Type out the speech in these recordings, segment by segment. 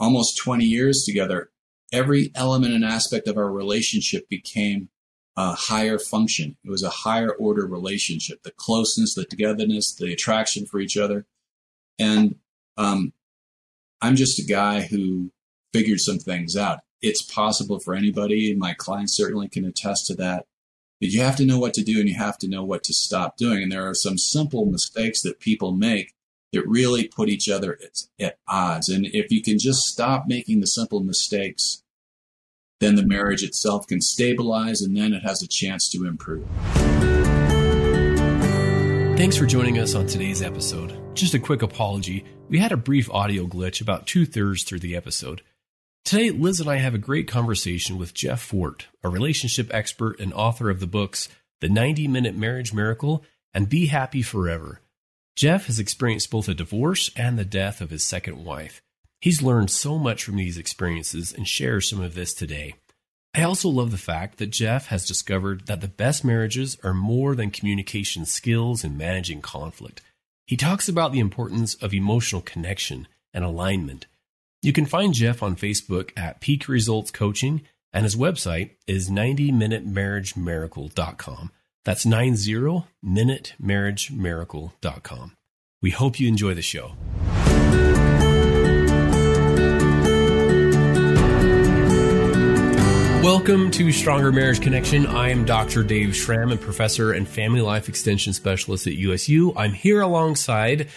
almost 20 years together, every element and aspect of our relationship became a higher function. It was a higher order relationship, the closeness, the togetherness, the attraction for each other. And um, I'm just a guy who figured some things out. It's possible for anybody, and my clients certainly can attest to that. But you have to know what to do and you have to know what to stop doing. And there are some simple mistakes that people make that really put each other at, at odds. And if you can just stop making the simple mistakes, then the marriage itself can stabilize and then it has a chance to improve. Thanks for joining us on today's episode. Just a quick apology. We had a brief audio glitch about two thirds through the episode. Today, Liz and I have a great conversation with Jeff Forte, a relationship expert and author of the books The 90 Minute Marriage Miracle and Be Happy Forever. Jeff has experienced both a divorce and the death of his second wife. He's learned so much from these experiences and shares some of this today. I also love the fact that Jeff has discovered that the best marriages are more than communication skills and managing conflict. He talks about the importance of emotional connection and alignment. You can find Jeff on Facebook at Peak Results Coaching, and his website is 90minutemarriagemiracle.com. That's 90minutemarriagemiracle.com. We hope you enjoy the show. Welcome to Stronger Marriage Connection. I am Dr. Dave Schramm, a professor and family life extension specialist at USU. I'm here alongside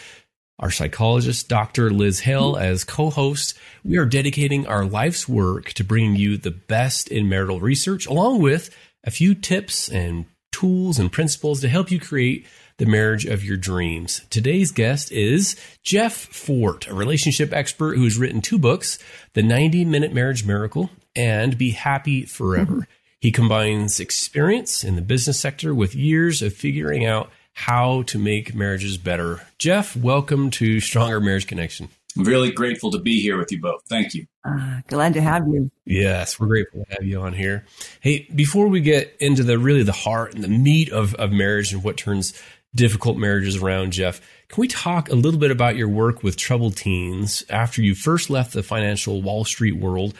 our psychologist, Dr. Liz Hale, as co host. We are dedicating our life's work to bringing you the best in marital research, along with a few tips and tools and principles to help you create the marriage of your dreams. Today's guest is Jeff Forte, a relationship expert who's written two books, The 90 Minute Marriage Miracle and Be Happy Forever. Mm-hmm. He combines experience in the business sector with years of figuring out how to make marriages better. Jeff, welcome to Stronger Marriage Connection. I'm really grateful to be here with you both. Thank you. Uh, glad to have you. Yes, we're grateful to have you on here. Hey, before we get into the really the heart and the meat of, of marriage and what turns difficult marriages around, Jeff, can we talk a little bit about your work with troubled teens after you first left the financial Wall Street world?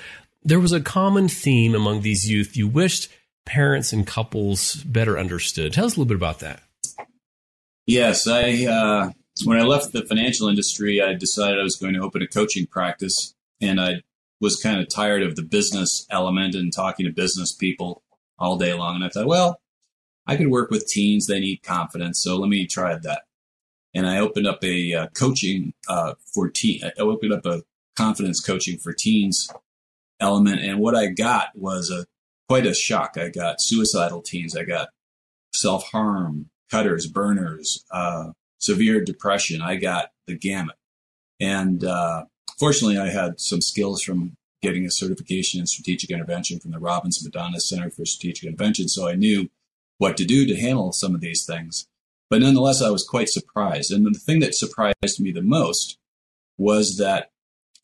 There was a common theme among these youth you wished parents and couples better understood. Tell us a little bit about that. Yes, I uh, when I left the financial industry, I decided I was going to open a coaching practice, and I was kind of tired of the business element and talking to business people all day long. And I thought, well, I could work with teens; they need confidence, so let me try that. And I opened up a uh, coaching uh, for teen. I opened up a confidence coaching for teens element. And what I got was a quite a shock. I got suicidal teens. I got self harm, cutters, burners, uh, severe depression. I got the gamut. And uh, fortunately, I had some skills from getting a certification in strategic intervention from the Robbins-Madanes Center for Strategic Intervention. So I knew what to do to handle some of these things. But nonetheless, I was quite surprised. And the thing that surprised me the most was that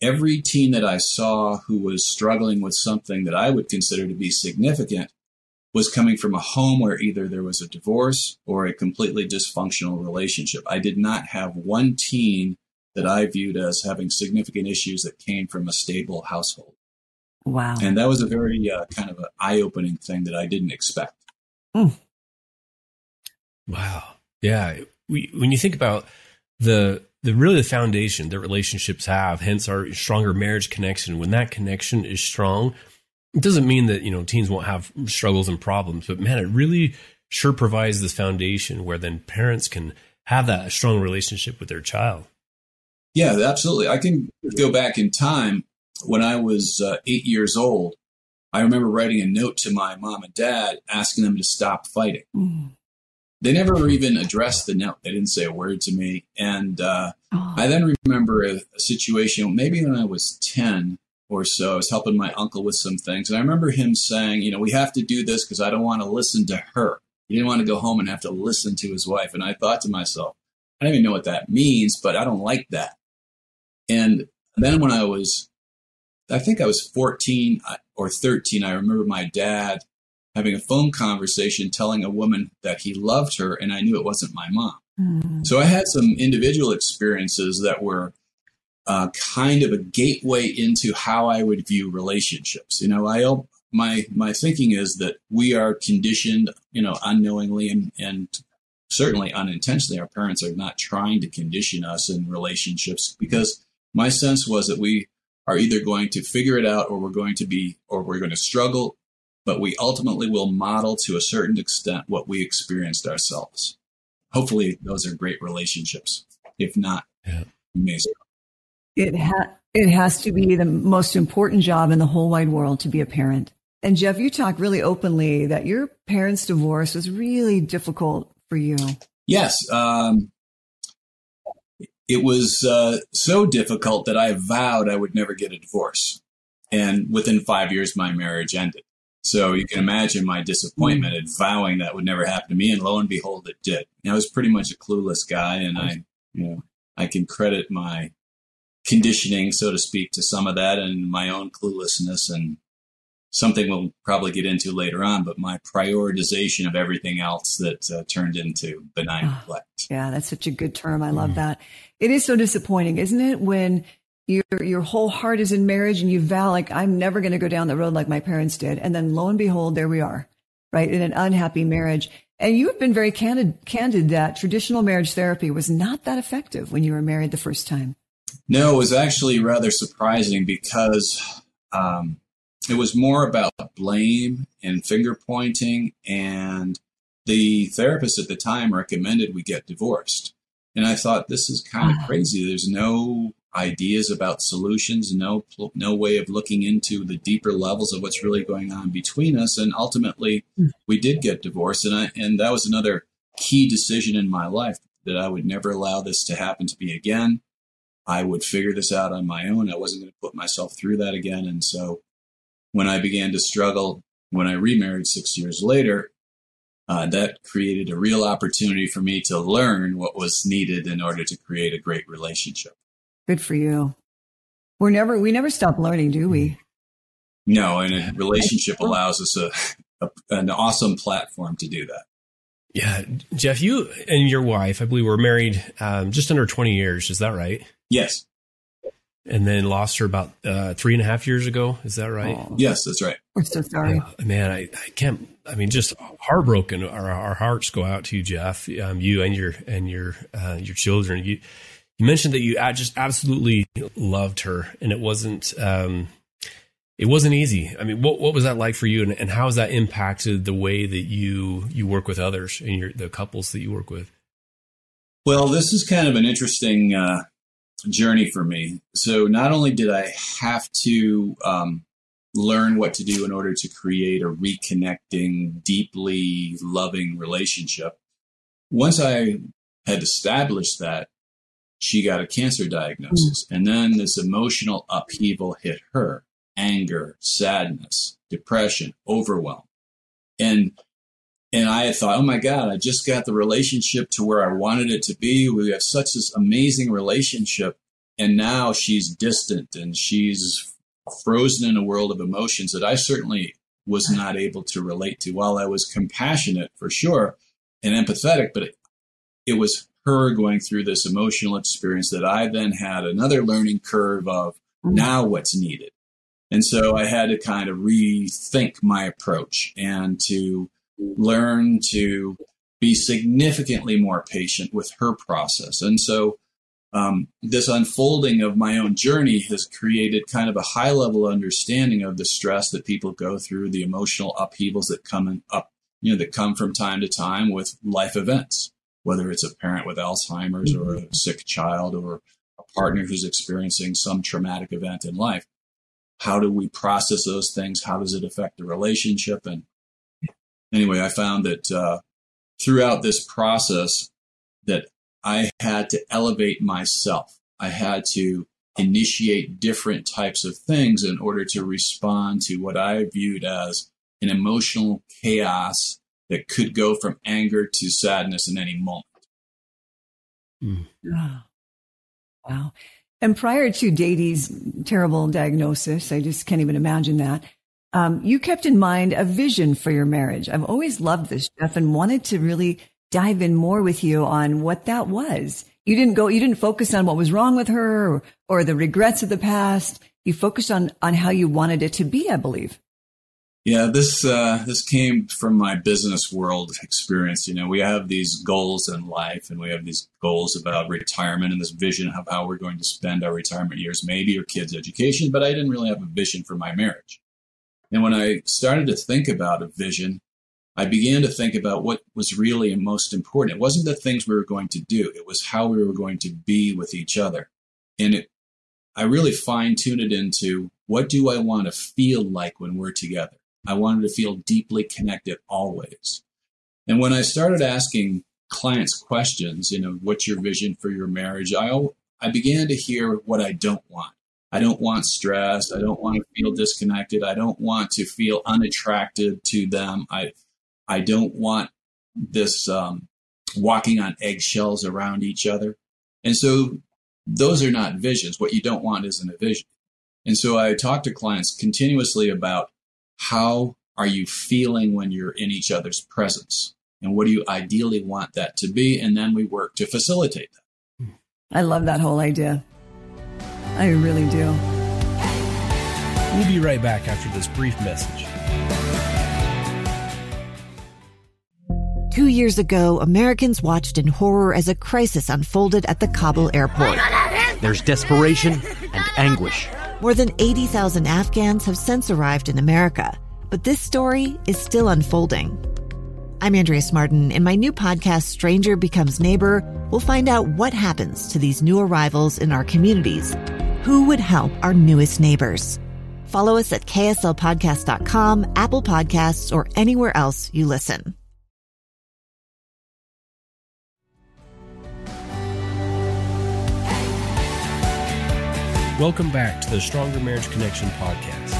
every teen that I saw who was struggling with something that I would consider to be significant was coming from a home where either there was a divorce or a completely dysfunctional relationship. I did not have one teen that I viewed as having significant issues that came from a stable household. Wow. And that was a very uh, kind of an eye opening thing that I didn't expect. Mm. Wow. Yeah. We, when you think about the the really the foundation that relationships have, hence our stronger marriage connection. When that connection is strong, it doesn't mean that you know teens won't have struggles and problems, but man, it really sure provides this foundation where then parents can have that strong relationship with their child. Yeah, absolutely. I can go back in time when I was uh, eight years old. I remember writing a note to my mom and dad asking them to stop fighting. Mm. they never even addressed the note. They didn't say a word to me. And uh, Oh. I then remember a, a situation, maybe when I was 10 or so, I was helping my uncle with some things. And I remember him saying, you know, we have to do this because I don't want to listen to her. He didn't want to go home and have to listen to his wife. And I thought to myself, I don't even know what that means, but I don't like that. And then when I was, I think I was 14 or 13, I remember my dad having a phone conversation telling a woman that he loved her, and I knew it wasn't my mom. Mm. So I had some individual experiences that were uh, kind of a gateway into how I would view relationships. You know, I my my thinking is that we are conditioned, you know, unknowingly and and certainly unintentionally. Our parents are not trying to condition us in relationships because my sense was that we are either going to figure it out or we're going to be or we're going to struggle, but we ultimately will model to a certain extent what we experienced ourselves hopefully those are great relationships. If not, Yeah. you may struggle. It ha- it has to be the most important job in the whole wide world to be a parent. And Jeff, you talk really openly that your parents' divorce was really difficult for you. Yes, um, it was uh, so difficult that I vowed I would never get a divorce, and within five years, my marriage ended. So you can imagine my disappointment at vowing that would never happen to me, and lo and behold, it did. I was pretty much a clueless guy, and I, you know, I can credit my conditioning, so to speak, to some of that, and my own cluelessness, and something we'll probably get into later on. But my prioritization of everything else that uh, turned into benign Ah. neglect. Yeah, that's such a good term. I love that. It is so disappointing, isn't it? When your your whole heart is in marriage and you vow like I'm never going to go down the road like my parents did, and then lo and behold, there we are, right in an unhappy marriage. And you have been very candid candid that traditional marriage therapy was not that effective when you were married the first time. No, it was actually rather surprising because um, it was more about blame and finger pointing, and the therapist at the time recommended we get divorced. And I thought this is kind of Ah. crazy. There's no ideas about solutions, no no way of looking into the deeper levels of what's really going on between us. And ultimately, Mm. we did get divorced, and I and that was another key decision in my life that I would never allow this to happen to me again. I would figure this out on my own. I wasn't going to put myself through that again. And so when I began to struggle, when I remarried six years later, uh, that created a real opportunity for me to learn what was needed in order to create a great relationship. Good for you. We're never we never stop learning, do we? No, and a relationship allows us a, a an awesome platform to do that. Yeah, Jeff, you and your wife, I believe, were married um, just under 20 years. Is that right? Yes, And then lost her about uh, three and a half years ago. Is that right? Oh, yes, that's right. we're so sorry. Yeah, man, I, I can't. I mean, just heartbroken. Our, our hearts go out to you, Jeff. Um, you and your and your uh, your children. You you mentioned that you just absolutely loved her, and it wasn't um, it wasn't easy. I mean, what what was that like for you, and, and how has that impacted the way that you you work with others and your the couples that you work with? Well, this is kind of an interesting uh, journey for me. So, not only did I have to um, learn what to do in order to create a reconnecting, deeply loving relationship, once I had established that, she got a cancer diagnosis. And then this emotional upheaval hit her anger, sadness, depression, overwhelm. And and I had thought, oh my God, I just got the relationship to where I wanted it to be. We have such this amazing relationship. And now she's distant and she's frozen in a world of emotions that I certainly was not able to relate to. While I was compassionate for sure and empathetic, but it, it was her going through this emotional experience that I then had another learning curve of mm-hmm. now what's needed. And so I had to kind of rethink my approach and to learn to be significantly more patient with her process. And so um, this unfolding of my own journey has created kind of a high level understanding of the stress that people go through, the emotional upheavals that come up, you know, that come from time to time with life events, whether it's a parent with Alzheimer's or a sick child or a partner who's experiencing some traumatic event in life. How do we process those things? How does it affect the relationship? And anyway, I found that uh, throughout this process that I had to elevate myself. I had to initiate different types of things in order to respond to what I viewed as an emotional chaos that could go from anger to sadness in any moment. Mm. Oh, wow. And prior to Dady's terrible diagnosis, I just can't even imagine that. Um, you kept in mind a vision for your marriage. I've always loved this, Jeff, and wanted to really dive in more with you on what that was. You didn't go, you didn't focus on what was wrong with her or, or the regrets of the past. You focused on, on how you wanted it to be, I believe. Yeah, this uh, this came from my business world experience. You know, we have these goals in life, and we have these goals about retirement and this vision of how we're going to spend our retirement years, maybe your kids' education. But I didn't really have a vision for my marriage. And when I started to think about a vision, I began to think about what was really most important. It wasn't the things we were going to do; it was how we were going to be with each other. And it, I really fine tuned it into what do I want to feel like when we're together I wanted to feel deeply connected always. And when I started asking clients questions, you know, what's your vision for your marriage? I, I began to hear what I don't want. I don't want stressed. I don't want to feel disconnected. I don't want to feel unattracted to them. I, I don't want this um, walking on eggshells around each other. And so those are not visions. What you don't want isn't a vision. And so I talk to clients continuously about how are you feeling when you're in each other's presence? And what do you ideally want that to be? And then we work to facilitate that. I love that whole idea. I really do. We'll be right back after this brief message. Two years ago, Americans watched in horror as a crisis unfolded at the Kabul airport. There's desperation and anguish. More than 80,000 Afghans have since arrived in America, but this story is still unfolding. I'm Andrea Martin. In my new podcast, Stranger Becomes Neighbor, we'll find out what happens to these new arrivals in our communities. Who would help our newest neighbors? Follow us at kslpodcast.com, Apple Podcasts, or anywhere else you listen. Welcome back to the Stronger Marriage Connection podcast.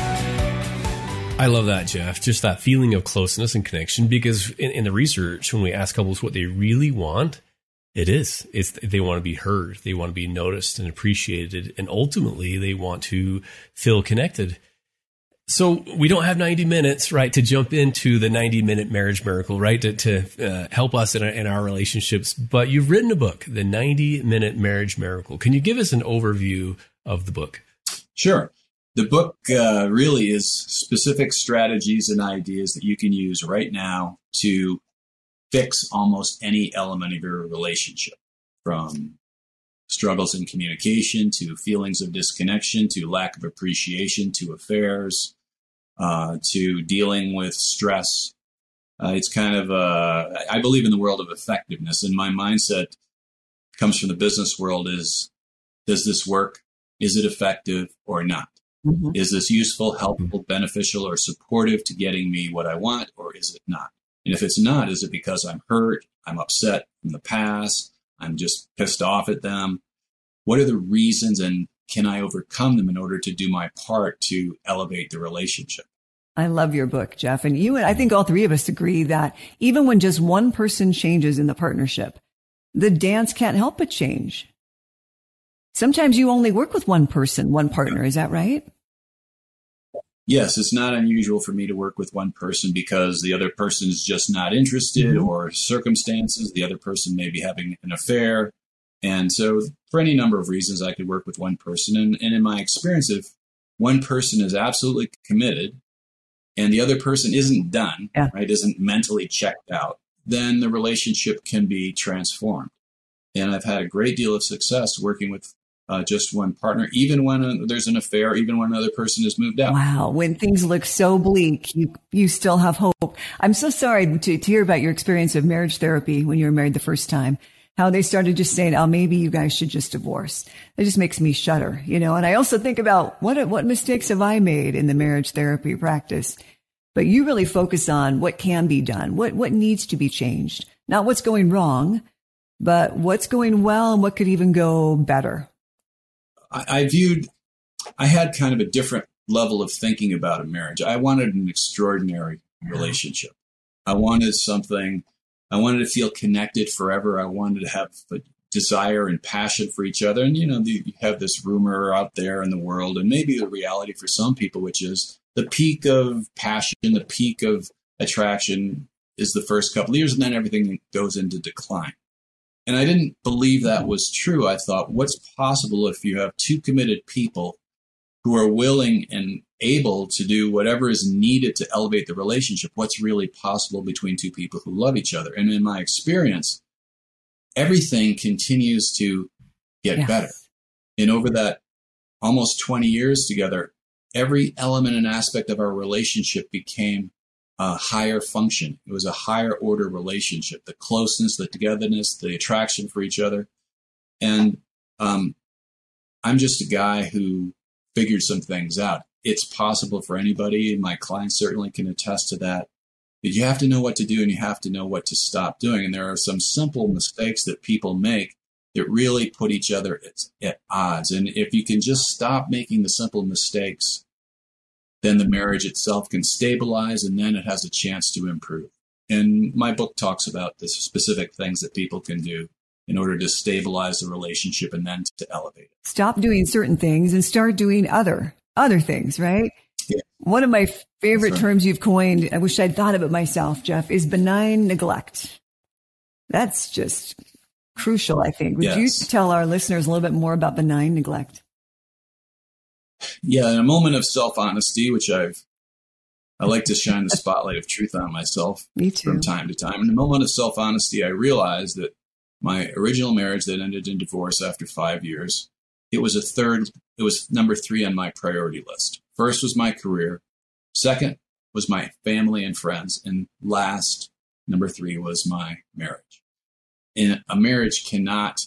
I love that, Jeff. Just that feeling of closeness and connection. Because in, in, the research, when we ask couples what they really want, it is it's they want to be heard, they want to be noticed and appreciated, and ultimately they want to feel connected. So we don't have 90 minutes, right, to jump into the 90 minute marriage miracle, right, to, to uh, help us in our, in our relationships. But you've written a book, The 90 Minute Marriage Miracle. Can you give us an overview of the book? Sure. The book uh, really is specific strategies and ideas that you can use right now to fix almost any element of your relationship from struggles in communication to feelings of disconnection to lack of appreciation to affairs uh, to dealing with stress. Uh, it's kind of, uh, I believe in the world of effectiveness, and my mindset comes from the business world is does this work? Is it effective or not? Mm-hmm. Is this useful, helpful, beneficial, or supportive to getting me what I want, or is it not? And if it's not, is it because I'm hurt, I'm upset from the past, I'm just pissed off at them? What are the reasons, and can I overcome them in order to do my part to elevate the relationship? I love your book, Jeff. And you and I think all three of us agree that even when just one person changes in the partnership, the dance can't help but change. Sometimes you only work with one person, one partner. Is that right? Yes, it's not unusual for me to work with one person because the other person is just not interested mm-hmm. or circumstances. The other person may be having an affair. And so, for any number of reasons, I could work with one person. And, and in my experience, if one person is absolutely committed and the other person isn't done, yeah. right, isn't mentally checked out, then the relationship can be transformed. And I've had a great deal of success working with uh, just one partner, even when uh, there's an affair, even when another person has moved out. Wow, when things look so bleak, you you still have hope. I'm so sorry to, to hear about your experience of marriage therapy when you were married the first time. How they started just saying, "Oh, maybe you guys should just divorce." It just makes me shudder, you know. And I also think about what what mistakes have I made in the marriage therapy practice. But you really focus on what can be done, what what needs to be changed, Not what's going wrong, but what's going well and what could even go better. I, I viewed, I had kind of a different level of thinking about a marriage. I wanted an extraordinary relationship. I wanted something, I wanted to feel connected forever. I wanted to have a desire and passion for each other. And, you know, you have this rumor out there in the world, and maybe the reality for some people, which is the peak of passion, the peak of attraction is the first couple of years, and then everything goes into decline. And I didn't believe that was true. I thought, what's possible if you have two committed people who are willing and able to do whatever is needed to elevate the relationship? What's really possible between two people who love each other? And in my experience, everything continues to get yes. better. And over that almost 20 years together, every element and aspect of our relationship became a higher function. It was a higher order relationship, the closeness, the togetherness, the attraction for each other. And um, I'm just a guy who figured some things out. It's possible for anybody, my clients certainly can attest to that. But you have to know what to do and you have to know what to stop doing. And there are some simple mistakes that people make that really put each other at, at odds. And if you can just stop making the simple mistakes, then the marriage itself can stabilize and then it has a chance to improve. And my book talks about the specific things that people can do in order to stabilize the relationship and then to elevate it. Stop doing certain things and start doing other other things, right? Yeah. One of my favorite right. terms you've coined, I wish I'd thought of it myself, Jeff, is benign neglect. That's just crucial, I think. Would yes. you tell our listeners a little bit more about benign neglect? Yeah, in a moment of self honesty, which I've I like to shine the spotlight of truth on myself Me too. from time to time. In a moment of self honesty, I realized that my original marriage that ended in divorce after five years, it was a third, it was number three on my priority list. First was my career. Second was my family and friends. And last, number three was my marriage. And a marriage cannot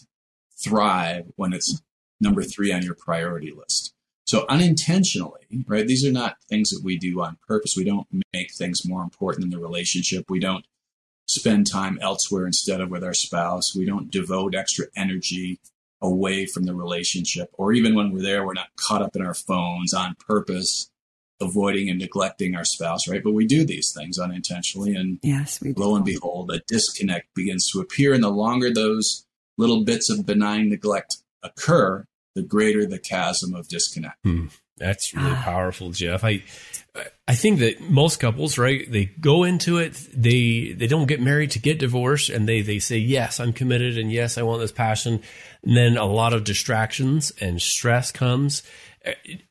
thrive when it's number three on your priority list. So unintentionally, right? These are not things that we do on purpose. We don't make things more important than the relationship. We don't spend time elsewhere instead of with our spouse. We don't devote extra energy away from the relationship. Or even when we're there, we're not caught up in our phones on purpose, avoiding and neglecting our spouse, right? But we do these things unintentionally. And yes, we lo and behold, a disconnect begins to appear. And the longer those little bits of benign neglect occur, the greater the chasm of disconnect. Hmm. That's really ah. powerful, Jeff. I I think that most couples, right, they go into it, they they don't get married to get divorced, and they they say, Yes, I'm committed and yes, I want this passion. And then a lot of distractions and stress comes.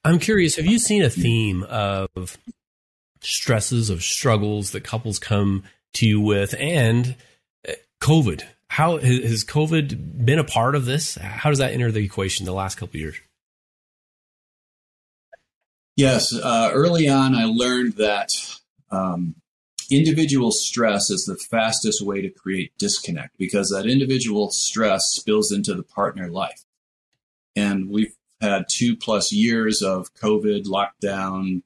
I'm curious, have you seen a theme of stresses, of struggles that couples come to you with and uh, COVID? How has COVID been a part of this? How does that enter the equation the last couple years? Yes, uh, early on, I learned that um, individual stress is the fastest way to create disconnect because that individual stress spills into the partner life. And we've had two plus years of COVID lockdown,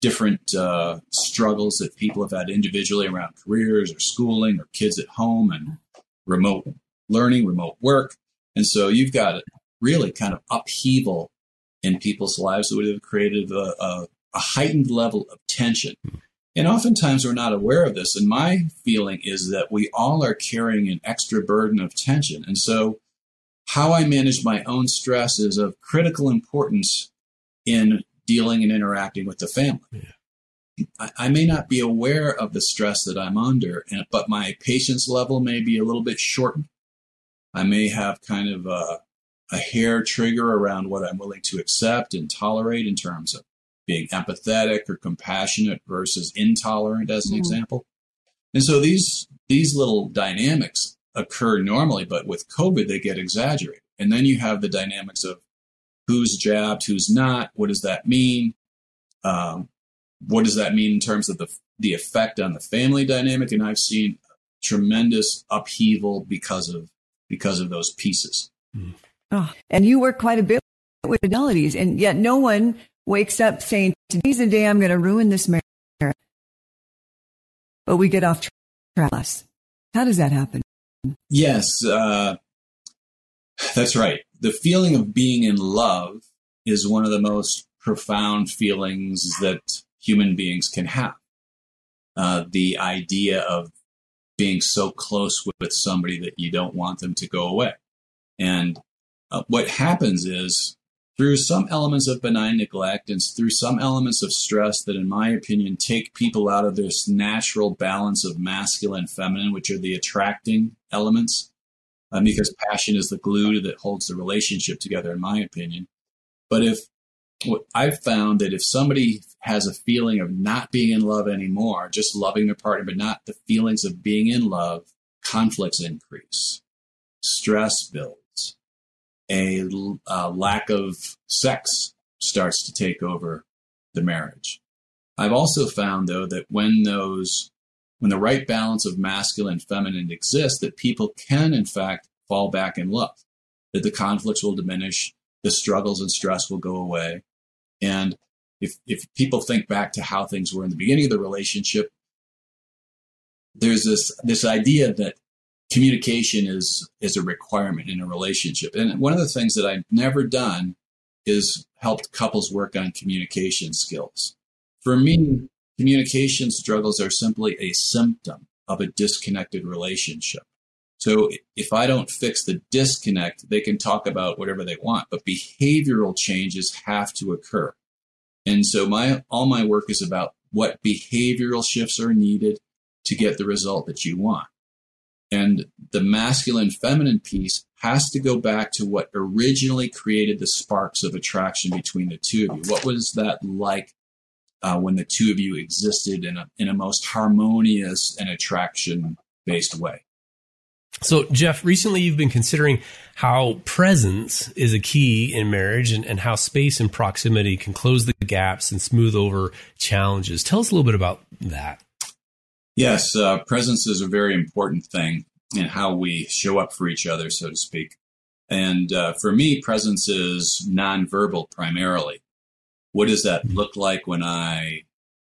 different uh, struggles that people have had individually around careers or schooling or kids at home and remote learning, remote work. And so you've got really kind of upheaval in people's lives that would have created a, a, a heightened level of tension. And oftentimes we're not aware of this. And my feeling is that we all are carrying an extra burden of tension. And so how I manage my own stress is of critical importance in dealing and interacting with the family. Yeah. I, may not be aware of the stress that I'm under, but my patience level may be a little bit shortened. I may have kind of a, a hair trigger around what I'm willing to accept and tolerate in terms of being empathetic or compassionate versus intolerant, as an mm-hmm. example. And so these these little dynamics occur normally, but with COVID they get exaggerated. And then you have the dynamics of who's jabbed, who's not. What does that mean? Um, what does that mean in terms of the the effect on the family dynamic? And I've seen tremendous upheaval because of because of those pieces. Mm. Oh, and you work quite a bit with fidelities, and yet no one wakes up saying, "Today's the day I'm going to ruin this marriage." But we get off track. How does that happen? Yes, uh, that's right. The feeling of being in love is one of the most profound feelings that human beings can have. Uh, the idea of being so close with somebody that you don't want them to go away. And uh, what happens is through some elements of benign neglect and through some elements of stress that, in my opinion, take people out of this natural balance of masculine and feminine, which are the attracting elements, um, because passion is the glue that holds the relationship together, in my opinion. But if I've found that if somebody has a feeling of not being in love anymore, just loving their partner, but not the feelings of being in love, conflicts increase, stress builds a, a uh, lack of sex starts to take over the marriage. I've also found though that when those when the right balance of masculine and feminine exists, that people can in fact fall back in love, that the conflicts will diminish, the struggles and stress will go away. And if if people think back to how things were in the beginning of the relationship, there's this this idea that communication is is a requirement in a relationship. And one of the things that I've never done is helped couples work on communication skills. For me, communication struggles are simply a symptom of a disconnected relationship. So if I don't fix the disconnect, they can talk about whatever they want, but behavioral changes have to occur. And so my all my work is about what behavioral shifts are needed to get the result that you want. And the masculine feminine piece has to go back to what originally created the sparks of attraction between the two of you. What was that like uh, when the two of you existed in a, in a most harmonious and attraction based way? So, Jeff, recently you've been considering how presence is a key in marriage and, and how space and proximity can close the gaps and smooth over challenges. Tell us a little bit about that. Yes, uh, presence is a very important thing in how we show up for each other, so to speak. And uh, for me, presence is nonverbal primarily. What does that look like when I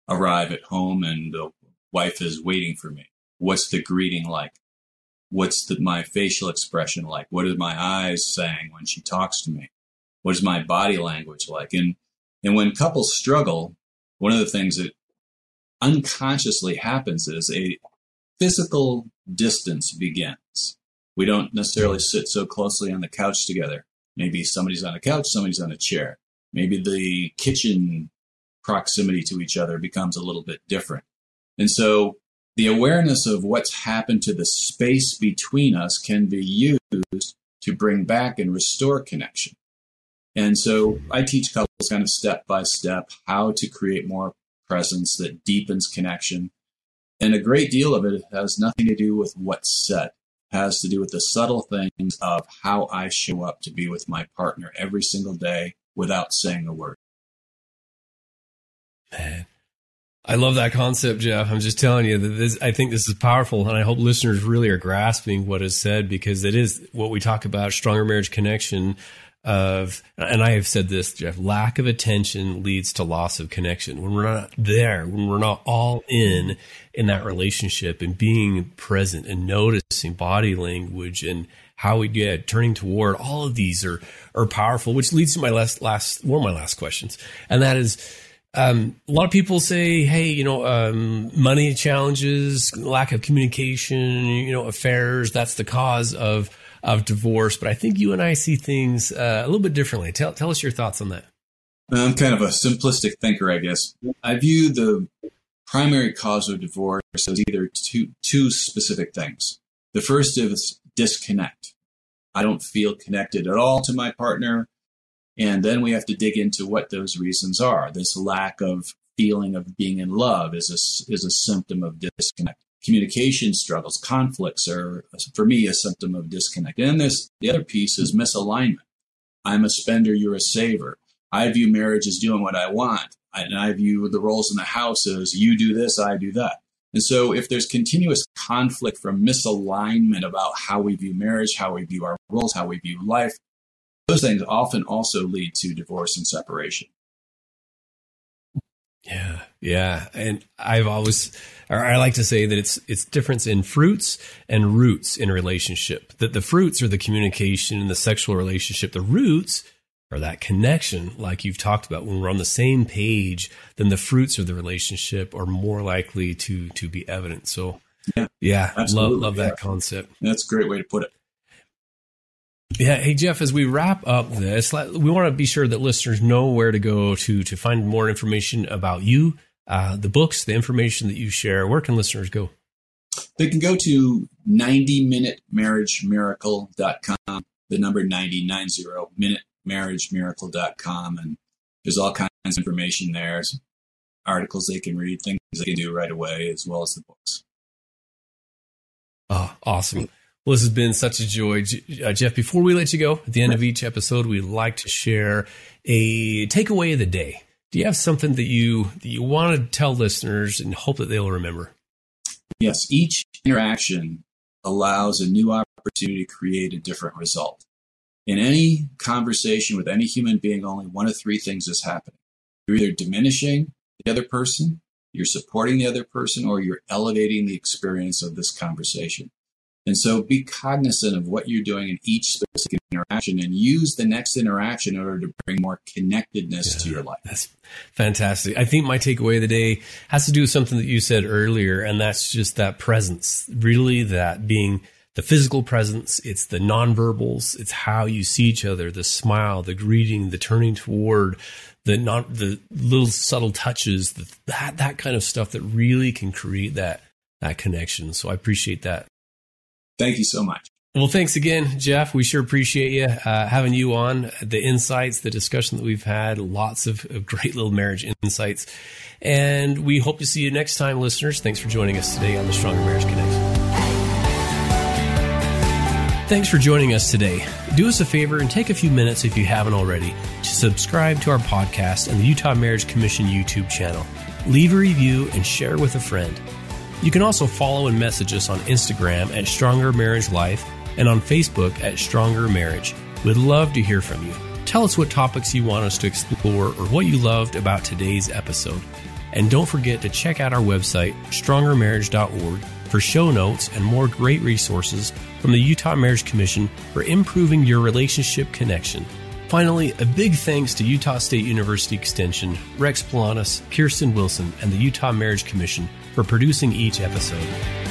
arrive at home and the wife is waiting for me? What's the greeting like? What's the, my facial expression like? What are my eyes saying when she talks to me? What is my body language like? And and when couples struggle, one of the things that unconsciously happens is a physical distance begins. We don't necessarily sit so closely on the couch together. Maybe somebody's on a couch, somebody's on a chair. Maybe the kitchen proximity to each other becomes a little bit different. And so the awareness of what's happened to the space between us can be used to bring back and restore connection. And so I teach couples kind of step by step how to create more presence that deepens connection. And a great deal of it has nothing to do with what's said. It has to do with the subtle things of how I show up to be with my partner every single day without saying a word. Man. I love that concept, Jeff. I'm just telling you that this, I think this is powerful, and I hope listeners really are grasping what is said because it is what we talk about stronger marriage connection of, and I have said this, Jeff, lack of attention leads to loss of connection. When we're not there, when we're not all in in that relationship and being present and noticing body language and how we get turning toward all of these are are powerful, which leads to my last last one of my last questions, and that is. Um, a lot of people say, "Hey, you know, um, money challenges, lack of communication, you know, affairs. That's the cause of of divorce. But I think you and I see things uh, a little bit differently. Tell, tell us your thoughts on that. I'm kind of a simplistic thinker, I guess. I view the primary cause of divorce as either two, two specific things. The first is disconnect. I don't feel connected at all to my partner. And then we have to dig into what those reasons are. This lack of feeling of being in love is a, is a symptom of disconnect communication struggles, conflicts are, for me, a symptom of disconnect. And this, the other piece is misalignment. I'm a spender, you're a saver. I view marriage as doing what I want. And I view the roles in the house as you do this, I do that. And so if there's continuous conflict from misalignment about how we view marriage, how we view our roles, how we view life, those things often also lead to divorce and separation. Yeah, yeah, and I've always, or I like to say that it's it's difference in fruits and roots in a relationship. That the fruits are the communication and the sexual relationship. The roots are that connection, like you've talked about. When we're on the same page, then the fruits of the relationship are more likely to to be evident. So, Yeah, yeah, love love that yeah. concept. That's a great way to put it. Yeah. Hey, Jeff, as we wrap up this, we want to be sure that listeners know where to go to to find more information about you, uh, the books, the information that you share. Where can listeners go? They can go to 90minutemarriagemiracle.com, the number 90, 90, minutemarriagemiracle.com. And there's all kinds of information there, articles they can read, things they can do right away, as well as the books. Oh, awesome. Well, this has been such a joy. Uh, Jeff, before we let you go, at the end of each episode, we like to share a takeaway of the day. Do you have something that you that you want to tell listeners and hope that they'll remember? Yes, each interaction allows a new opportunity to create a different result. In any conversation with any human being, only one of three things is happening. You're either diminishing the other person, you're supporting the other person, or you're elevating the experience of this conversation. And so be cognizant of what you're doing in each specific interaction and use the next interaction in order to bring more connectedness to your life. That's fantastic. I think my takeaway of the day has to do with something that you said earlier, and that's just that presence. Really, that being the physical presence, it's the nonverbals, it's how you see each other, the smile, the greeting, the turning toward, the not the little subtle touches, the, that that kind of stuff that really can create that that connection. So I appreciate that. Thank you so much. Well, thanks again, Jeff. We sure appreciate you uh, having you on. The insights, the discussion that we've had, lots of, of great little marriage insights. And we hope to see you next time, listeners. Thanks for joining us today on the Stronger Marriage Connection. Thanks for joining us today. Do us a favor and take a few minutes, if you haven't already, to subscribe to our podcast and the Utah Marriage Commission YouTube channel. Leave a review and share with a friend. You can also follow and message us on Instagram at Stronger Marriage Life and on Facebook at Stronger Marriage. We'd love to hear from you. Tell us what topics you want us to explore or what you loved about today's episode. And don't forget to check out our website, strongermarriage.org, for show notes and more great resources from the Utah Marriage Commission for improving your relationship connection. Finally, a big thanks to Utah State University Extension, Rex Polanis, Kirsten Wilson, and the Utah Marriage Commission for producing each episode.